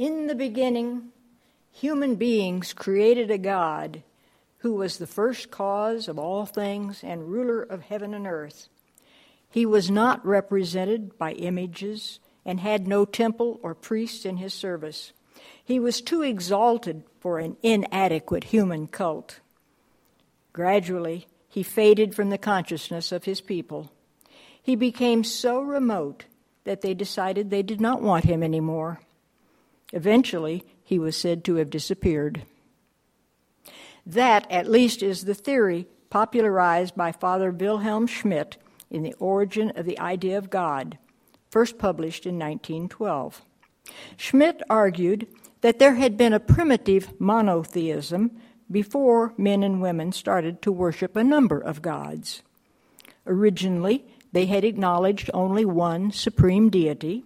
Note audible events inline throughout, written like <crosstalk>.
In the beginning, human beings created a God who was the first cause of all things and ruler of heaven and earth. He was not represented by images and had no temple or priest in his service. He was too exalted for an inadequate human cult. Gradually, he faded from the consciousness of his people. He became so remote that they decided they did not want him anymore. Eventually, he was said to have disappeared. That, at least, is the theory popularized by Father Wilhelm Schmidt in The Origin of the Idea of God, first published in 1912. Schmidt argued that there had been a primitive monotheism before men and women started to worship a number of gods. Originally, they had acknowledged only one supreme deity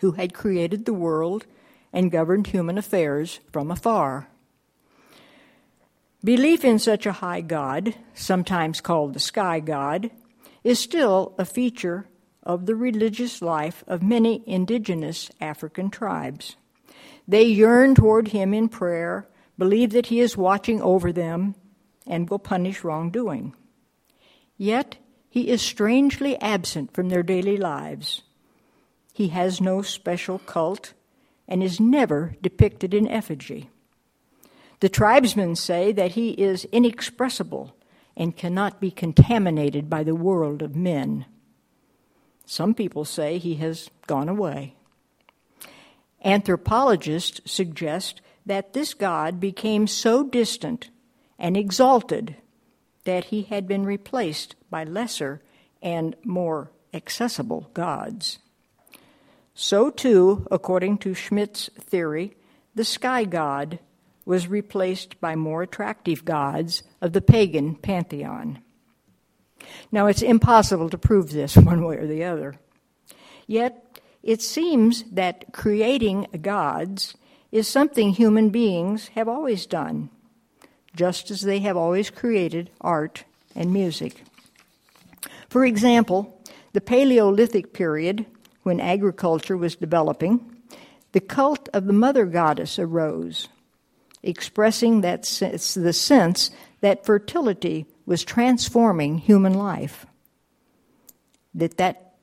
who had created the world and governed human affairs from afar. Belief in such a high God, sometimes called the sky god, is still a feature of the religious life of many indigenous African tribes. They yearn toward him in prayer, believe that he is watching over them, and will punish wrongdoing. Yet, he is strangely absent from their daily lives. He has no special cult and is never depicted in effigy. The tribesmen say that he is inexpressible and cannot be contaminated by the world of men. Some people say he has gone away. Anthropologists suggest that this God became so distant and exalted that he had been replaced by lesser and more accessible gods. So, too, according to Schmidt's theory, the sky god was replaced by more attractive gods of the pagan pantheon. Now, it's impossible to prove this <laughs> one way or the other. Yet, it seems that creating gods is something human beings have always done, just as they have always created art and music. For example, the Paleolithic period, when agriculture was developing, the cult of the mother goddess arose expressing that sense, the sense that fertility was transforming human life. That, that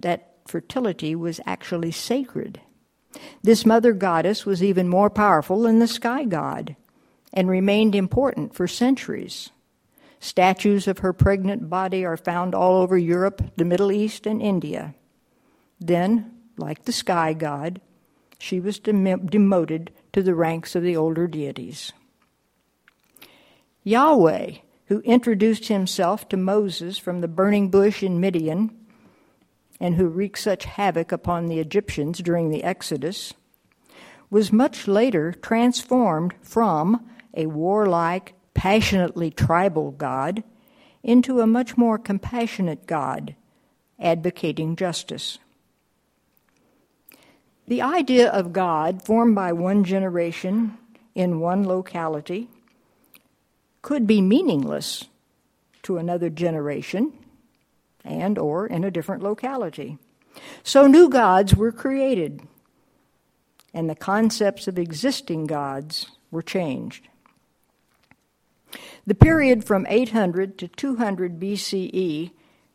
that fertility was actually sacred. This mother goddess was even more powerful than the sky god and remained important for centuries. Statues of her pregnant body are found all over Europe, the Middle East, and India. Then, like the sky god, she was dem- demoted to the ranks of the older deities. Yahweh, who introduced himself to Moses from the burning bush in Midian, and who wreaked such havoc upon the Egyptians during the Exodus, was much later transformed from a warlike, passionately tribal God into a much more compassionate God, advocating justice. The idea of God, formed by one generation in one locality, could be meaningless to another generation and or in a different locality. So new gods were created and the concepts of existing gods were changed. The period from 800 to 200 BCE,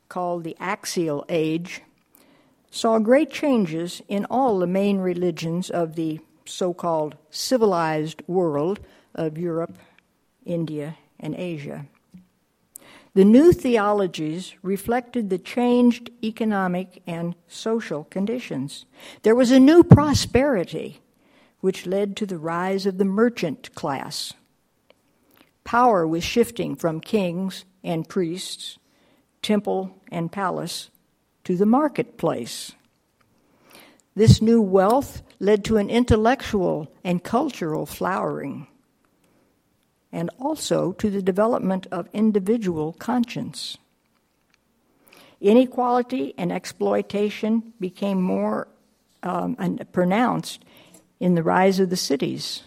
called the Axial Age, saw great changes in all the main religions of the so called civilized world of Europe, India, and Asia. The new theologies reflected the changed economic and social conditions. There was a new prosperity, which led to the rise of the merchant class. Power was shifting from kings and priests, temple and palace, to the marketplace. This new wealth led to an intellectual and cultural flowering, and also to the development of individual conscience. Inequality and exploitation became more um, pronounced in the rise of the cities.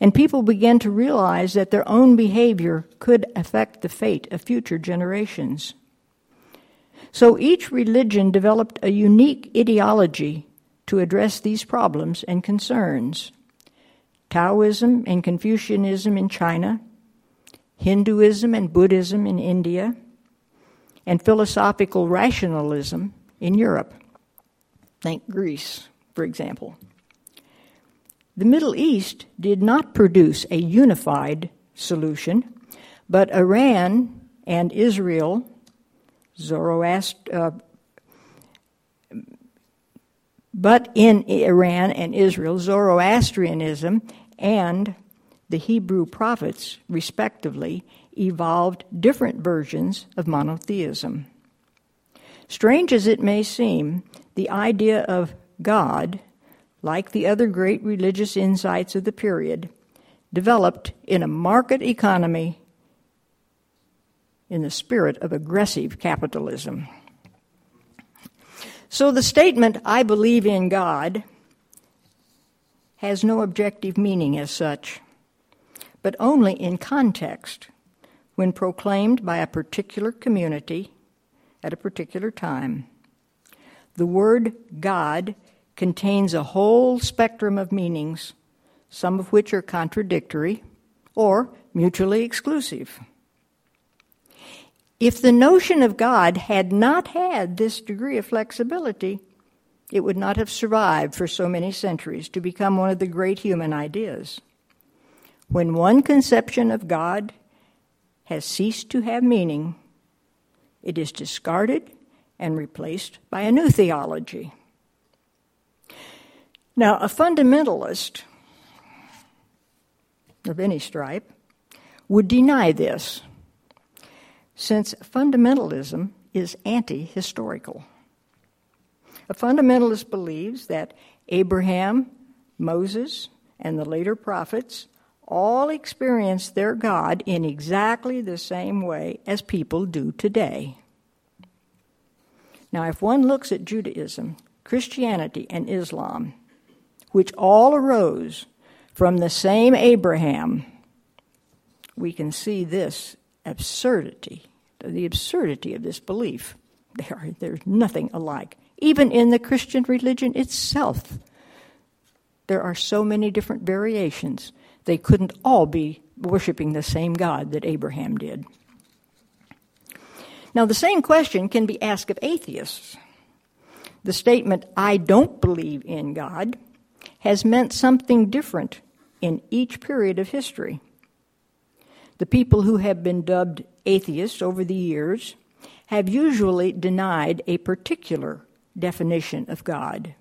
And people began to realize that their own behavior could affect the fate of future generations. So each religion developed a unique ideology to address these problems and concerns. Taoism and Confucianism in China, Hinduism and Buddhism in India, and philosophical rationalism in Europe. Think Greece, for example. The Middle East did not produce a unified solution, but Iran and Israel, Zoroaster, uh, but in Iran and Israel, Zoroastrianism and the Hebrew prophets, respectively, evolved different versions of monotheism. Strange as it may seem, the idea of God, like the other great religious insights of the period, developed in a market economy in the spirit of aggressive capitalism. So the statement, I believe in God, has no objective meaning as such, but only in context when proclaimed by a particular community at a particular time. The word God contains a whole spectrum of meanings, some of which are contradictory or mutually exclusive. If the notion of God had not had this degree of flexibility, it would not have survived for so many centuries to become one of the great human ideas. When one conception of God has ceased to have meaning, it is discarded and replaced by a new theology. Now, a fundamentalist of any stripe would deny this since fundamentalism is anti historical. A fundamentalist believes that Abraham, Moses, and the later prophets all experienced their God in exactly the same way as people do today. Now, if one looks at Judaism, Christianity, and Islam, which all arose from the same Abraham, we can see this absurdity the absurdity of this belief. There, there's nothing alike. Even in the Christian religion itself, there are so many different variations. They couldn't all be worshiping the same God that Abraham did. Now, the same question can be asked of atheists. The statement, I don't believe in God, has meant something different in each period of history. The people who have been dubbed atheists over the years have usually denied a particular definition of God.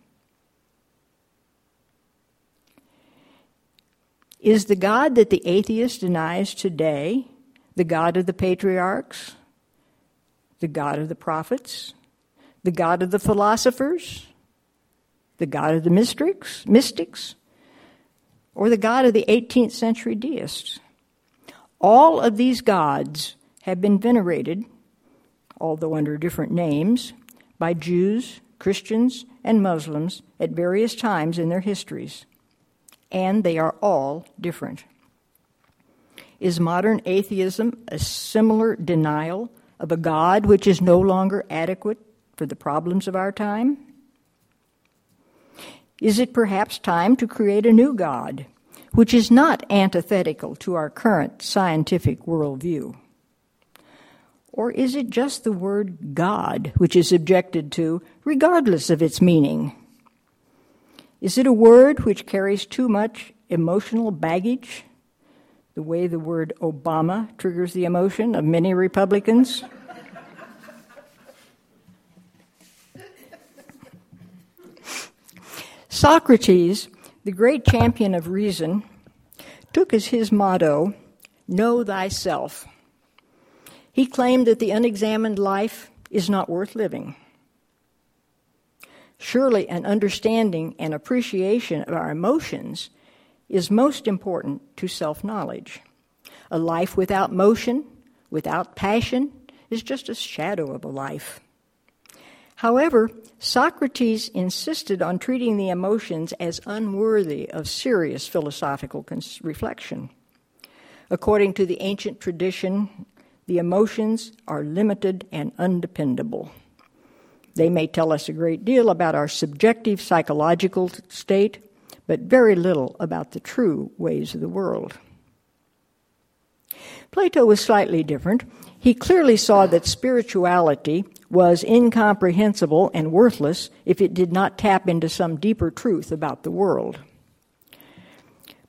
Is the God that the atheist denies today the God of the patriarchs, the God of the prophets, the God of the philosophers, the God of the mystics, mystics, or the God of the 18th century deists? All of these gods have been venerated, although under different names, by Jews, Christians, and Muslims at various times in their histories, and they are all different. Is modern atheism a similar denial of a God which is no longer adequate for the problems of our time? Is it perhaps time to create a new God, which is not antithetical to our current scientific worldview? Or is it just the word God which is objected to, regardless of its meaning? Is it a word which carries too much emotional baggage, the way the word Obama triggers the emotion of many Republicans? <laughs> Socrates, the great champion of reason, took as his motto, Know thyself. He claimed that the unexamined life is not worth living. Surely, an understanding and appreciation of our emotions is most important to self knowledge. A life without motion, without passion, is just a shadow of a life. However, Socrates insisted on treating the emotions as unworthy of serious philosophical reflection. According to the ancient tradition the emotions are limited and undependable. They may tell us a great deal about our subjective psychological state, but very little about the true ways of the world. Plato was slightly different. He clearly saw that spirituality was incomprehensible and worthless if it did not tap into some deeper truth about the world.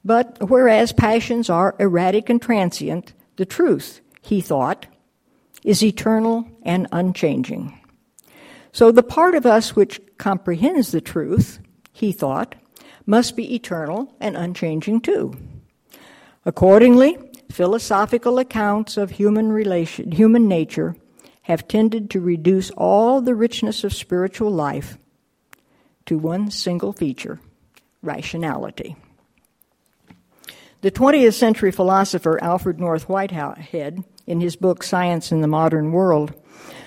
But whereas passions are erratic and transient, the truth, he thought, is eternal and unchanging. So the part of us which comprehends the truth, he thought, must be eternal and unchanging too. Accordingly, philosophical accounts of human relation, human nature have tended to reduce all the richness of spiritual life to one single feature rationality. The 20th century philosopher Alfred North Whitehead, in his book Science in the Modern World,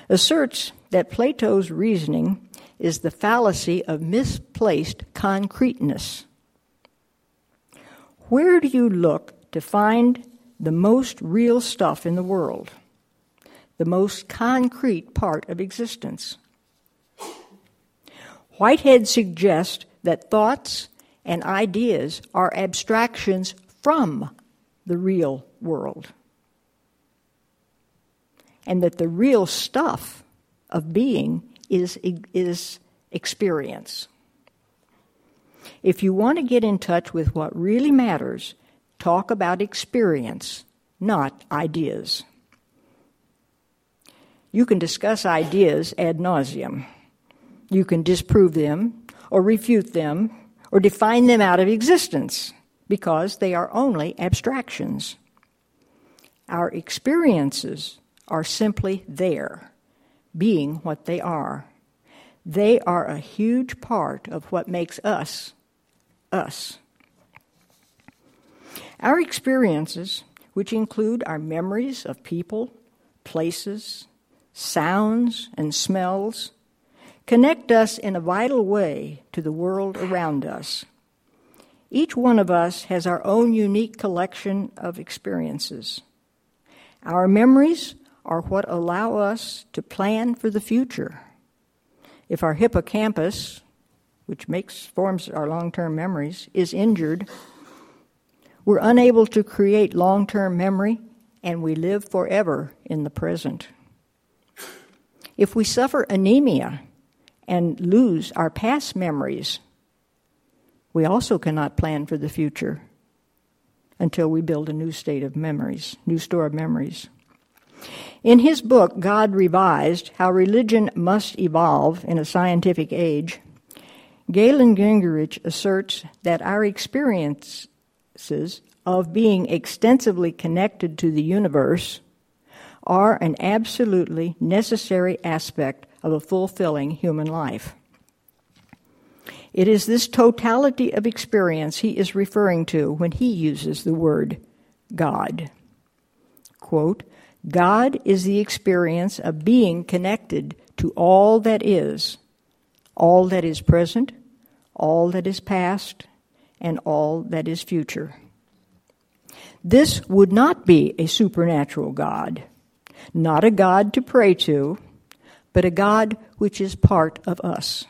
asserts that Plato's reasoning is the fallacy of misplaced concreteness. Where do you look to find the most real stuff in the world, the most concrete part of existence? Whitehead suggests that thoughts and ideas are abstractions from the real world. And that the real stuff of being is, is experience. If you want to get in touch with what really matters, talk about experience, not ideas. You can discuss ideas ad nauseum. You can disprove them, or refute them, or define them out of existence because they are only abstractions. Our experiences are simply there, being what they are. They are a huge part of what makes us us. Our experiences, which include our memories of people, places, sounds, and smells, connect us in a vital way to the world around us. Each one of us has our own unique collection of experiences. Our memories are what allow us to plan for the future. If our hippocampus, which makes forms our long-term memories, is injured, we're unable to create long-term memory and we live forever in the present. If we suffer amnesia and lose our past memories, we also cannot plan for the future until we build a new state of memories, new store of memories. In his book, God Revised How Religion Must Evolve in a Scientific Age, Galen Guengerich asserts that our experiences of being extensively connected to the universe are an absolutely necessary aspect of a fulfilling human life. It is this totality of experience he is referring to when he uses the word God. Quote, God is the experience of being connected to all that is, all that is present, all that is past, and all that is future. This would not be a supernatural God, not a God to pray to, but a God which is part of us.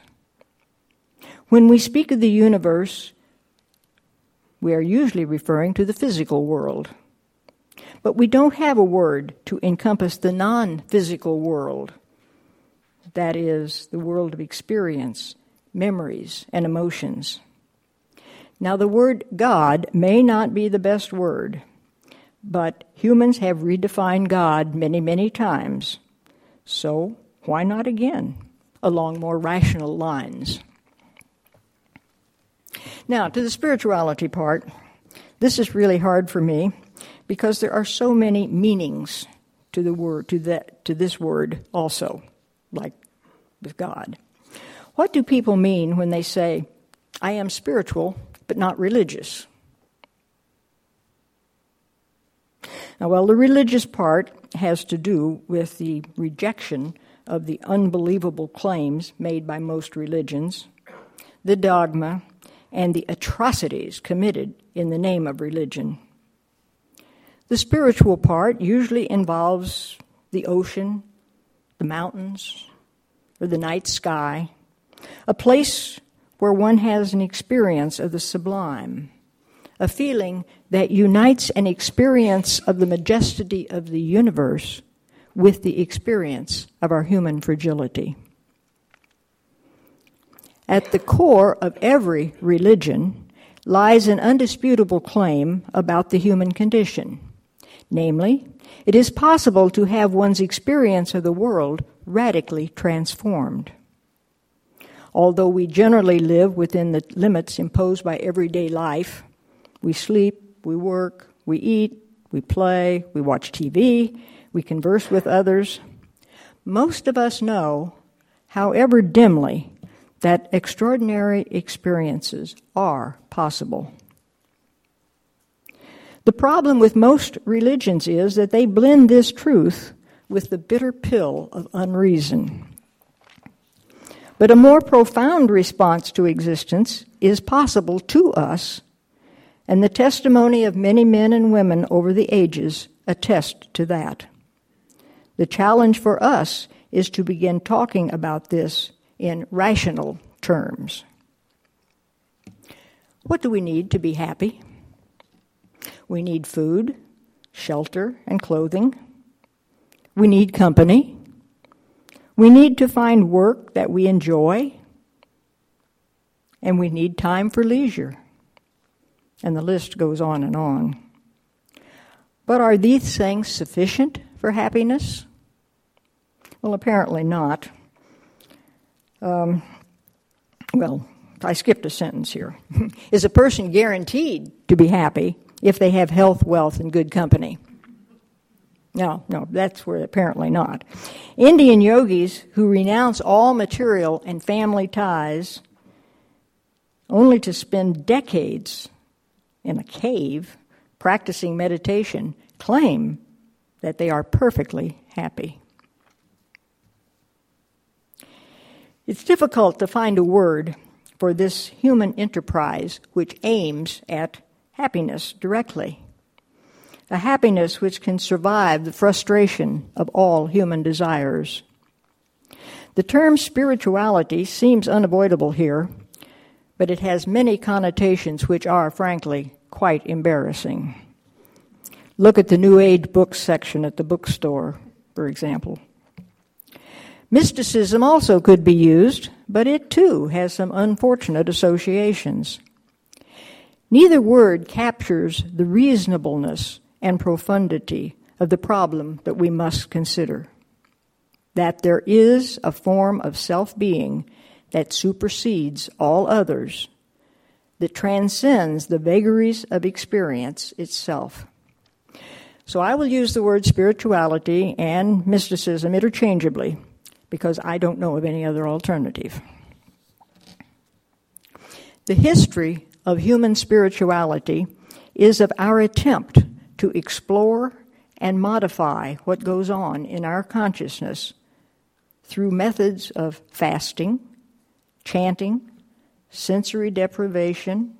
When we speak of the universe, we are usually referring to the physical world. But we don't have a word to encompass the non physical world. That is, the world of experience, memories, and emotions. Now, the word God may not be the best word, but humans have redefined God many, many times. So, why not again, along more rational lines? Now, to the spirituality part, this is really hard for me because there are so many meanings to the word to that to this word also, like with God. What do people mean when they say, I am spiritual but not religious? Now, well, the religious part has to do with the rejection of the unbelievable claims made by most religions, the dogma, and the atrocities committed in the name of religion. The spiritual part usually involves the ocean, the mountains, or the night sky, a place where one has an experience of the sublime, a feeling that unites an experience of the majesty of the universe with the experience of our human fragility. At the core of every religion lies an undisputable claim about the human condition. Namely, it is possible to have one's experience of the world radically transformed. Although we generally live within the limits imposed by everyday life, we sleep, we work, we eat, we play, we watch TV, we converse with others. Most of us know, however dimly, that extraordinary experiences are possible. The problem with most religions is that they blend this truth with the bitter pill of unreason. But a more profound response to existence is possible to us, and the testimony of many men and women over the ages attest to that. The challenge for us is to begin talking about this in rational terms. What do we need to be happy? We need food, shelter, and clothing. We need company. We need to find work that we enjoy. And we need time for leisure. And the list goes on and on. But are these things sufficient for happiness? Well, apparently not. Um, well, I skipped a sentence here. <laughs> Is a person guaranteed to be happy if they have health, wealth, and good company? No, no, that's where apparently not. Indian yogis who renounce all material and family ties only to spend decades in a cave practicing meditation claim that they are perfectly happy. It's difficult to find a word for this human enterprise which aims at happiness directly. A happiness which can survive the frustration of all human desires. The term spirituality seems unavoidable here, but it has many connotations which are, frankly, quite embarrassing. Look at the New Age books section at the bookstore, for example. Mysticism also could be used, but it too has some unfortunate associations. Neither word captures the reasonableness and profundity of the problem that we must consider. That there is a form of self being that supersedes all others, that transcends the vagaries of experience itself. So I will use the word spirituality and mysticism interchangeably because I don't know of any other alternative. The history of human spirituality is of our attempt to explore and modify what goes on in our consciousness through methods of fasting, chanting, sensory deprivation,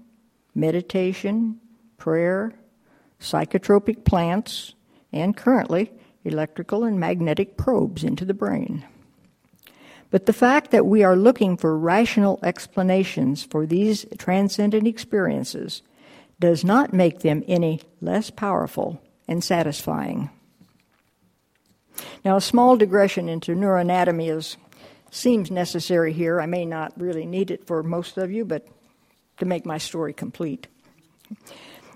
meditation, prayer, psychotropic plants, and currently electrical and magnetic probes into the brain. But the fact that we are looking for rational explanations for these transcendent experiences does not make them any less powerful and satisfying. Now, a small digression into neuroanatomy is, seems necessary here. I may not really need it for most of you, but to make my story complete.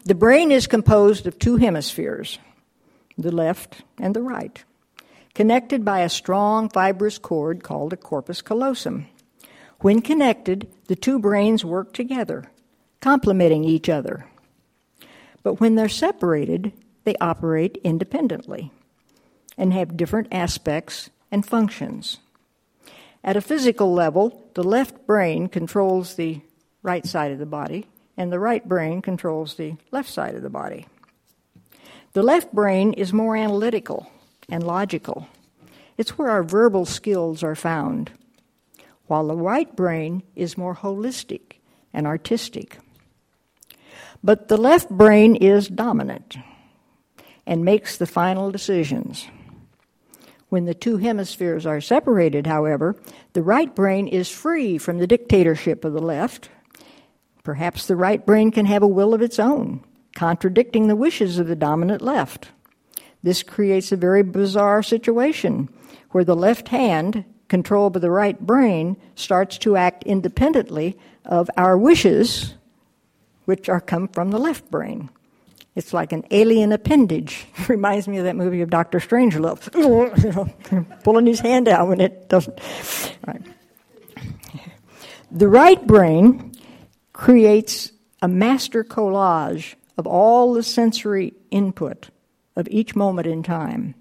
The brain is composed of two hemispheres, the left and the right connected by a strong fibrous cord called a corpus callosum. When connected, the two brains work together, complementing each other. But when they're separated, they operate independently and have different aspects and functions. At a physical level, the left brain controls the right side of the body, and the right brain controls the left side of the body. The left brain is more analytical and logical. It's where our verbal skills are found, while the right brain is more holistic and artistic. But the left brain is dominant and makes the final decisions. When the two hemispheres are separated, however, the right brain is free from the dictatorship of the left. Perhaps the right brain can have a will of its own, contradicting the wishes of the dominant left. This creates a very bizarre situation where the left hand, controlled by the right brain, starts to act independently of our wishes, which are come from the left brain. It's like an alien appendage. <laughs> Reminds me of that movie of Doctor Strangelove, <laughs> pulling his hand out when it doesn't. Right. The right brain creates a master collage of all the sensory input of each moment in time.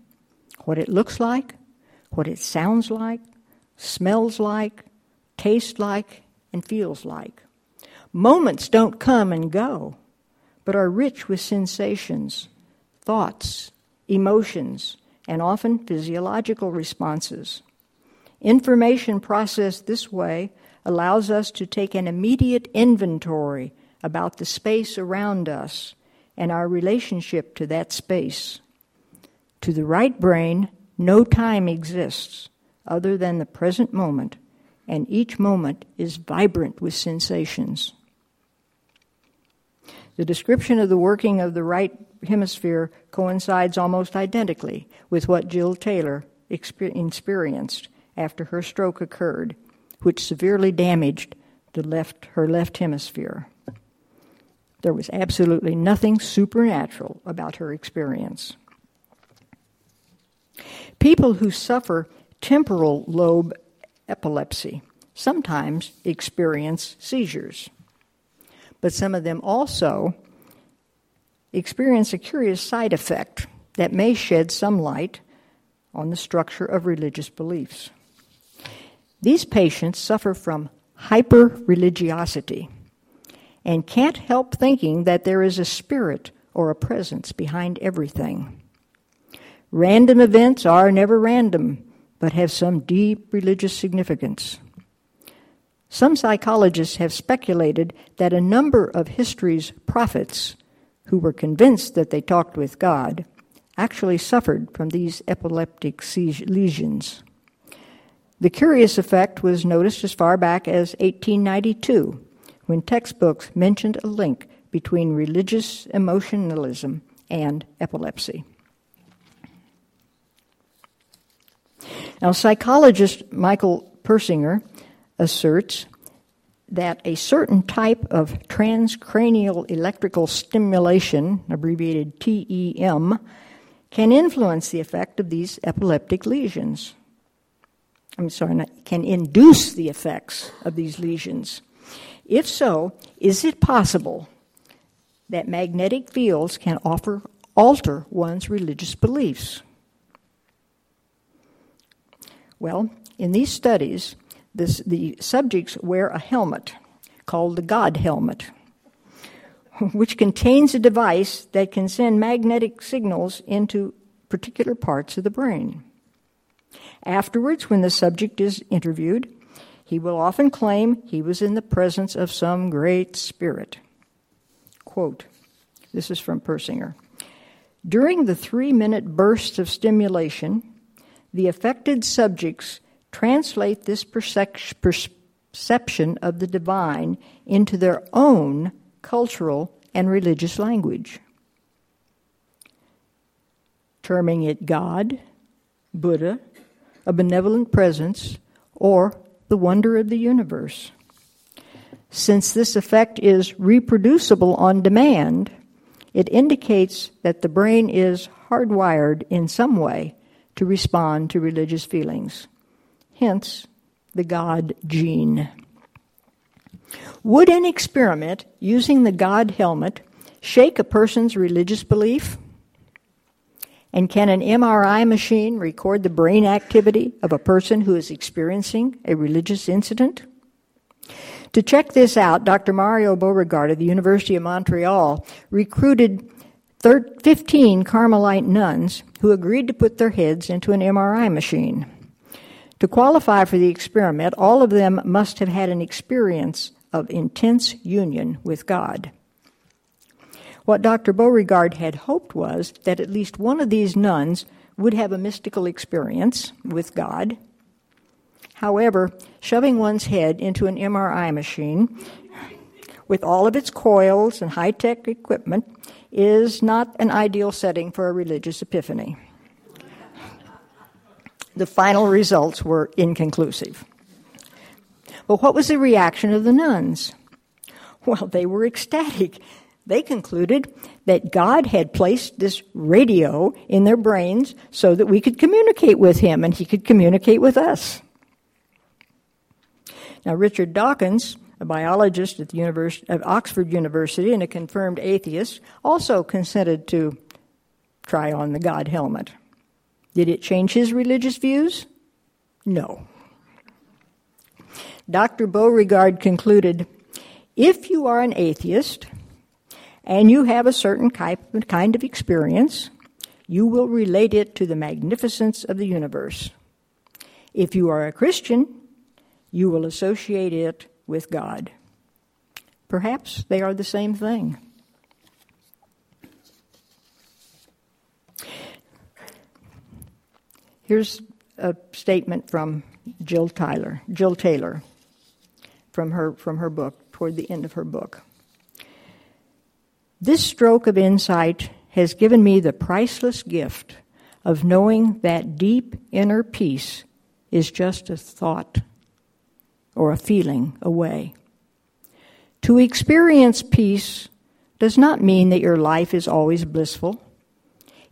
What it looks like, what it sounds like, smells like, tastes like, and feels like. Moments don't come and go but are rich with sensations, thoughts, emotions, and often physiological responses. Information processed this way allows us to take an immediate inventory about the space around us and our relationship to that space. To the right brain, no time exists other than the present moment, and each moment is vibrant with sensations. The description of the working of the right hemisphere coincides almost identically with what Jill Taylor experienced after her stroke occurred, which severely damaged the left, her left hemisphere. There was absolutely nothing supernatural about her experience. People who suffer temporal lobe epilepsy sometimes experience seizures but some of them also experience a curious side effect that may shed some light on the structure of religious beliefs. These patients suffer from hyper religiosity and can't help thinking that there is a spirit or a presence behind everything. Random events are never random, but have some deep religious significance. Some psychologists have speculated that a number of history's prophets who were convinced that they talked with God actually suffered from these epileptic lesions. The curious effect was noticed as far back as 1892 when textbooks mentioned a link between religious emotionalism and epilepsy. Now, psychologist Michael Persinger asserts that a certain type of transcranial electrical stimulation, abbreviated TEM, can influence the effect of these epileptic lesions. I'm sorry, not, can induce the effects of these lesions. If so, is it possible that magnetic fields can offer, alter one's religious beliefs? Well, in these studies, this, the subjects wear a helmet called the God helmet, which contains a device that can send magnetic signals into particular parts of the brain. Afterwards, when the subject is interviewed, he will often claim he was in the presence of some great spirit. Quote, this is from Persinger. During the three minute bursts of stimulation, the affected subjects translate this perception of the divine into their own cultural and religious language, terming it God, Buddha, a benevolent presence, or the wonder of the universe. Since this effect is reproducible on demand, it indicates that the brain is hardwired in some way to respond to religious feelings hence the God gene. Would an experiment using the God helmet shake a person's religious belief? And can an MRI machine record the brain activity of a person who is experiencing a religious incident? To check this out, Dr. Mario Beauregard of the University of Montreal recruited 15 Carmelite nuns who agreed to put their heads into an MRI machine. To qualify for the experiment, all of them must have had an experience of intense union with God. What Dr. Beauregard had hoped was that at least one of these nuns would have a mystical experience with God. However, shoving one's head into an MRI machine with all of its coils and high tech equipment is not an ideal setting for a religious epiphany. The final results were inconclusive. But what was the reaction of the nuns? Well, they were ecstatic. They concluded that God had placed this radio in their brains so that we could communicate with Him and He could communicate with us. Now, Richard Dawkins, a biologist at, the University, at Oxford University and a confirmed atheist, also consented to try on the God helmet. Did it change his religious views? No. Dr. Beauregard concluded if you are an atheist and you have a certain kind of experience, you will relate it to the magnificence of the universe. If you are a Christian, you will associate it with God. Perhaps they are the same thing. Here's a statement from Jill Tyler, Jill Taylor, from her from her book toward the end of her book. This stroke of insight has given me the priceless gift of knowing that deep inner peace is just a thought or a feeling away. To experience peace does not mean that your life is always blissful.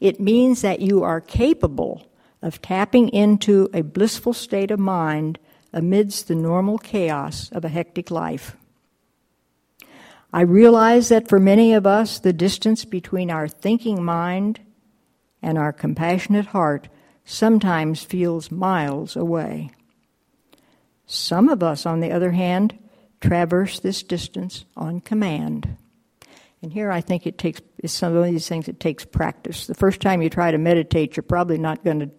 It means that you are capable of tapping into a blissful state of mind amidst the normal chaos of a hectic life. I realize that for many of us, the distance between our thinking mind and our compassionate heart sometimes feels miles away. Some of us, on the other hand, traverse this distance on command. And here I think it takes, it's some of these things it takes practice. The first time you try to meditate, you're probably not going to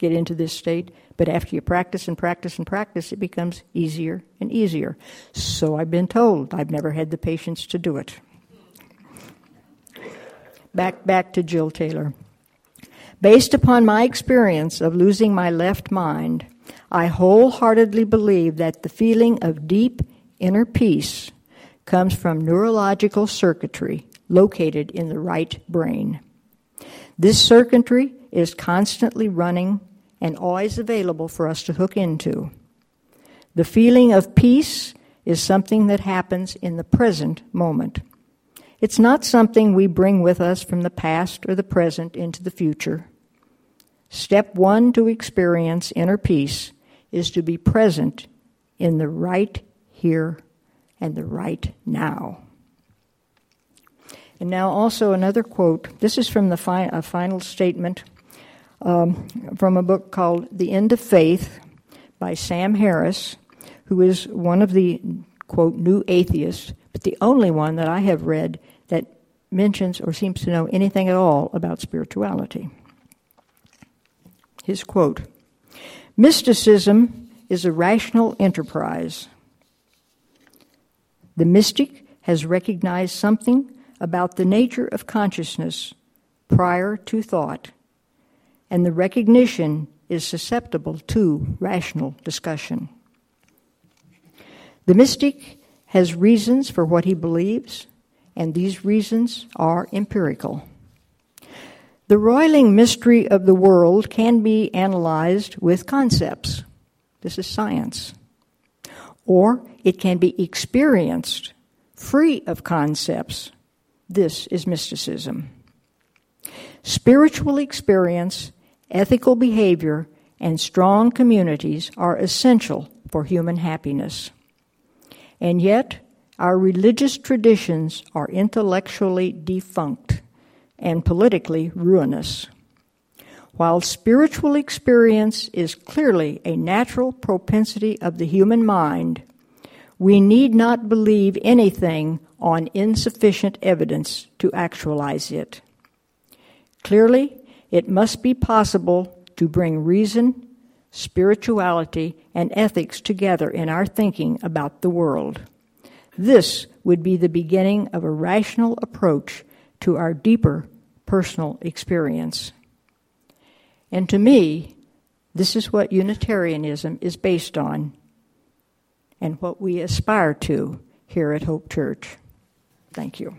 get into this state, but after you practice and practice and practice, it becomes easier and easier. So I've been told. I've never had the patience to do it. Back, back to Jill Taylor. Based upon my experience of losing my left mind, I wholeheartedly believe that the feeling of deep inner peace comes from neurological circuitry located in the right brain. This circuitry is constantly running and always available for us to hook into. The feeling of peace is something that happens in the present moment. It's not something we bring with us from the past or the present into the future. Step one to experience inner peace is to be present in the right here and the right now. And now, also another quote. This is from the fi- final statement um, from a book called The End of Faith by Sam Harris, who is one of the, quote, new atheists, but the only one that I have read that mentions or seems to know anything at all about spirituality. His quote Mysticism is a rational enterprise. The mystic has recognized something about the nature of consciousness prior to thought and the recognition is susceptible to rational discussion. The mystic has reasons for what he believes, and these reasons are empirical. The roiling mystery of the world can be analyzed with concepts. This is science. Or it can be experienced free of concepts. This is mysticism. Spiritual experience ethical behavior, and strong communities are essential for human happiness. And yet, our religious traditions are intellectually defunct and politically ruinous. While spiritual experience is clearly a natural propensity of the human mind, we need not believe anything on insufficient evidence to actualize it. Clearly, it must be possible to bring reason, spirituality, and ethics together in our thinking about the world. This would be the beginning of a rational approach to our deeper personal experience. And to me, this is what Unitarianism is based on and what we aspire to here at Hope Church. Thank you.